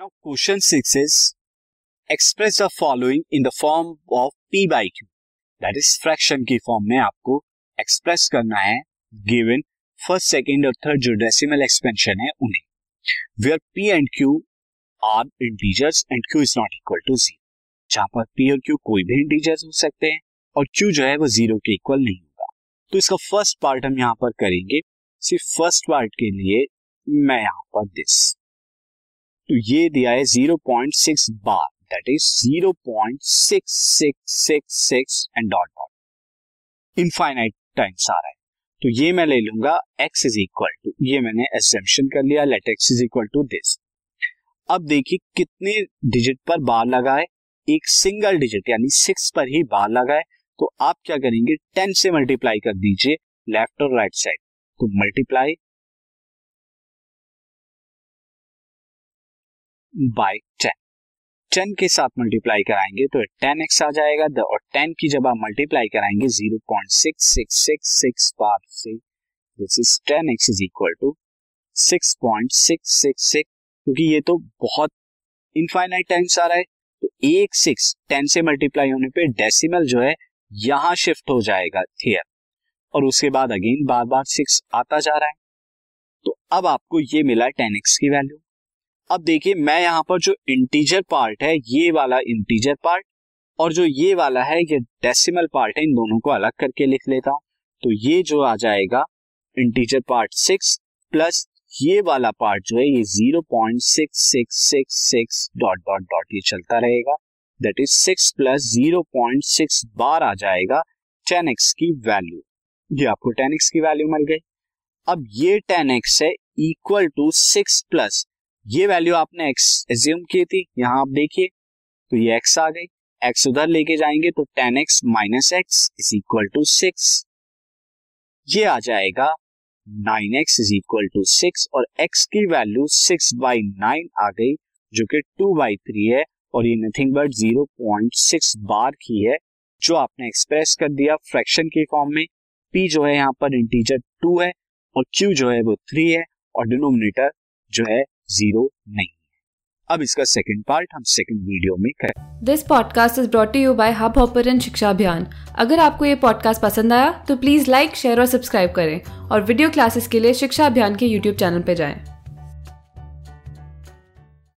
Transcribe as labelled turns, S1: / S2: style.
S1: Now question six is express the following in the form of p by q that is fraction की form में आपको express करना है given first second और third जो decimal expansion है उन्हें where p and q are integers and q is not equal to zero जहाँ पर पी और क्यू कोई भी इंटीजर्स हो सकते हैं और क्यू जो है वो ज़ीरो के इक्वल नहीं होगा। तो इसका फ़र्स्ट पार्ट हम यहाँ पर करेंगे। सिर्फ़ फ़र्स्ट पार्ट के लिए मैं यहाँ पर दिस तो ये दिया है zero point six bar that is zero point six six six six and dot dot infinite times आ रहा है तो ये मैं ले लूँगा x इज़ इक्वल टू ये मैंने एसेंशन कर लिया let x is equal to this अब देखिए कितने डिजिट पर बार लगा है एक सिंगल डिजिट यानी सिक्स पर ही बार लगा है तो आप क्या करेंगे टेन से मल्टीप्लाई कर दीजिए लेफ़्ट और राइट साइड तो मल्टीप्लाई बाय टेन टेन के साथ मल्टीप्लाई कराएँगे तो टेन एक्स आ जाएगा। द और टेन की जब आप मल्टीप्लाई कराएँगे zero point six six six six पार से this is ten x is equal to six point six six six क्योंकि ये तो बहुत इनफाइनाइट टाइम्स आ रहा है। तो एक सिक्स टेन से मल्टीप्लाई होने पे डेसिमल जो है, यहाँ शिफ्ट हो जाएगा थियर और उसके बाद अगेन बार बार सिक्स आता जा रहा है। तो अब आपको ये मिला टेन एक्स की वैल्यू अब देखिए, मैं यहाँ पर जो इंटीजर पार्ट है, ये वाला इंटीजर पार्ट और जो ये वाला है, ये डेसिमल पार्ट है, इन दोनों को अलग करके लिख लेता हूँ। तो ये जो आ जाएगा इंटीजर पार्ट सिक्स प्लस ये वाला पार्ट जो है, ये zero point six six six six dot dot dot ये चलता रहेगा। That is six plus zero point six bar आ जाएगा टेन एक्स की वैल्यू ये आपको टेन एक्स की वैल्यू मिल गई। अब ये टेन एक्स है इक्वल टू सिक्स प्लस ये वैल्यू आपने एक्स एज्यूम की थी, यहाँ आप देखिए तो ये एक्स आ गई। एक्स उधर लेके जाएँगे तो ten x minus x is equal to six ये आ जाएगा nine x is equal to six और एक्स की वैल्यू सिक्स बाई नाइन आ गई, जो कि टू बाई थ्री है और ये nothing but zero point six bar की है, जो आपने एक्सप्रेस कर दिया फ्रैक्शन के फॉर्म में। पी जो है यहाँ पर इंटीजर टू है और क्यू जो है वो थ्री है और डिनोमिनेटर जो है ज़ीरो नहीं अब इसका सेकंड पार्ट हम सेकंड वीडियो में करें।
S2: This podcast is brought you by Hubhopper शिक्षा अभियान अगर आपको ये पॉडकास्ट पसंद आया तो प्लीज़ लाइक शेयर और सब्सक्राइब करें। और वीडियो क्लासेस के लिए शिक्षा अभियान के यूट्यूब चैनल पर जाएँ।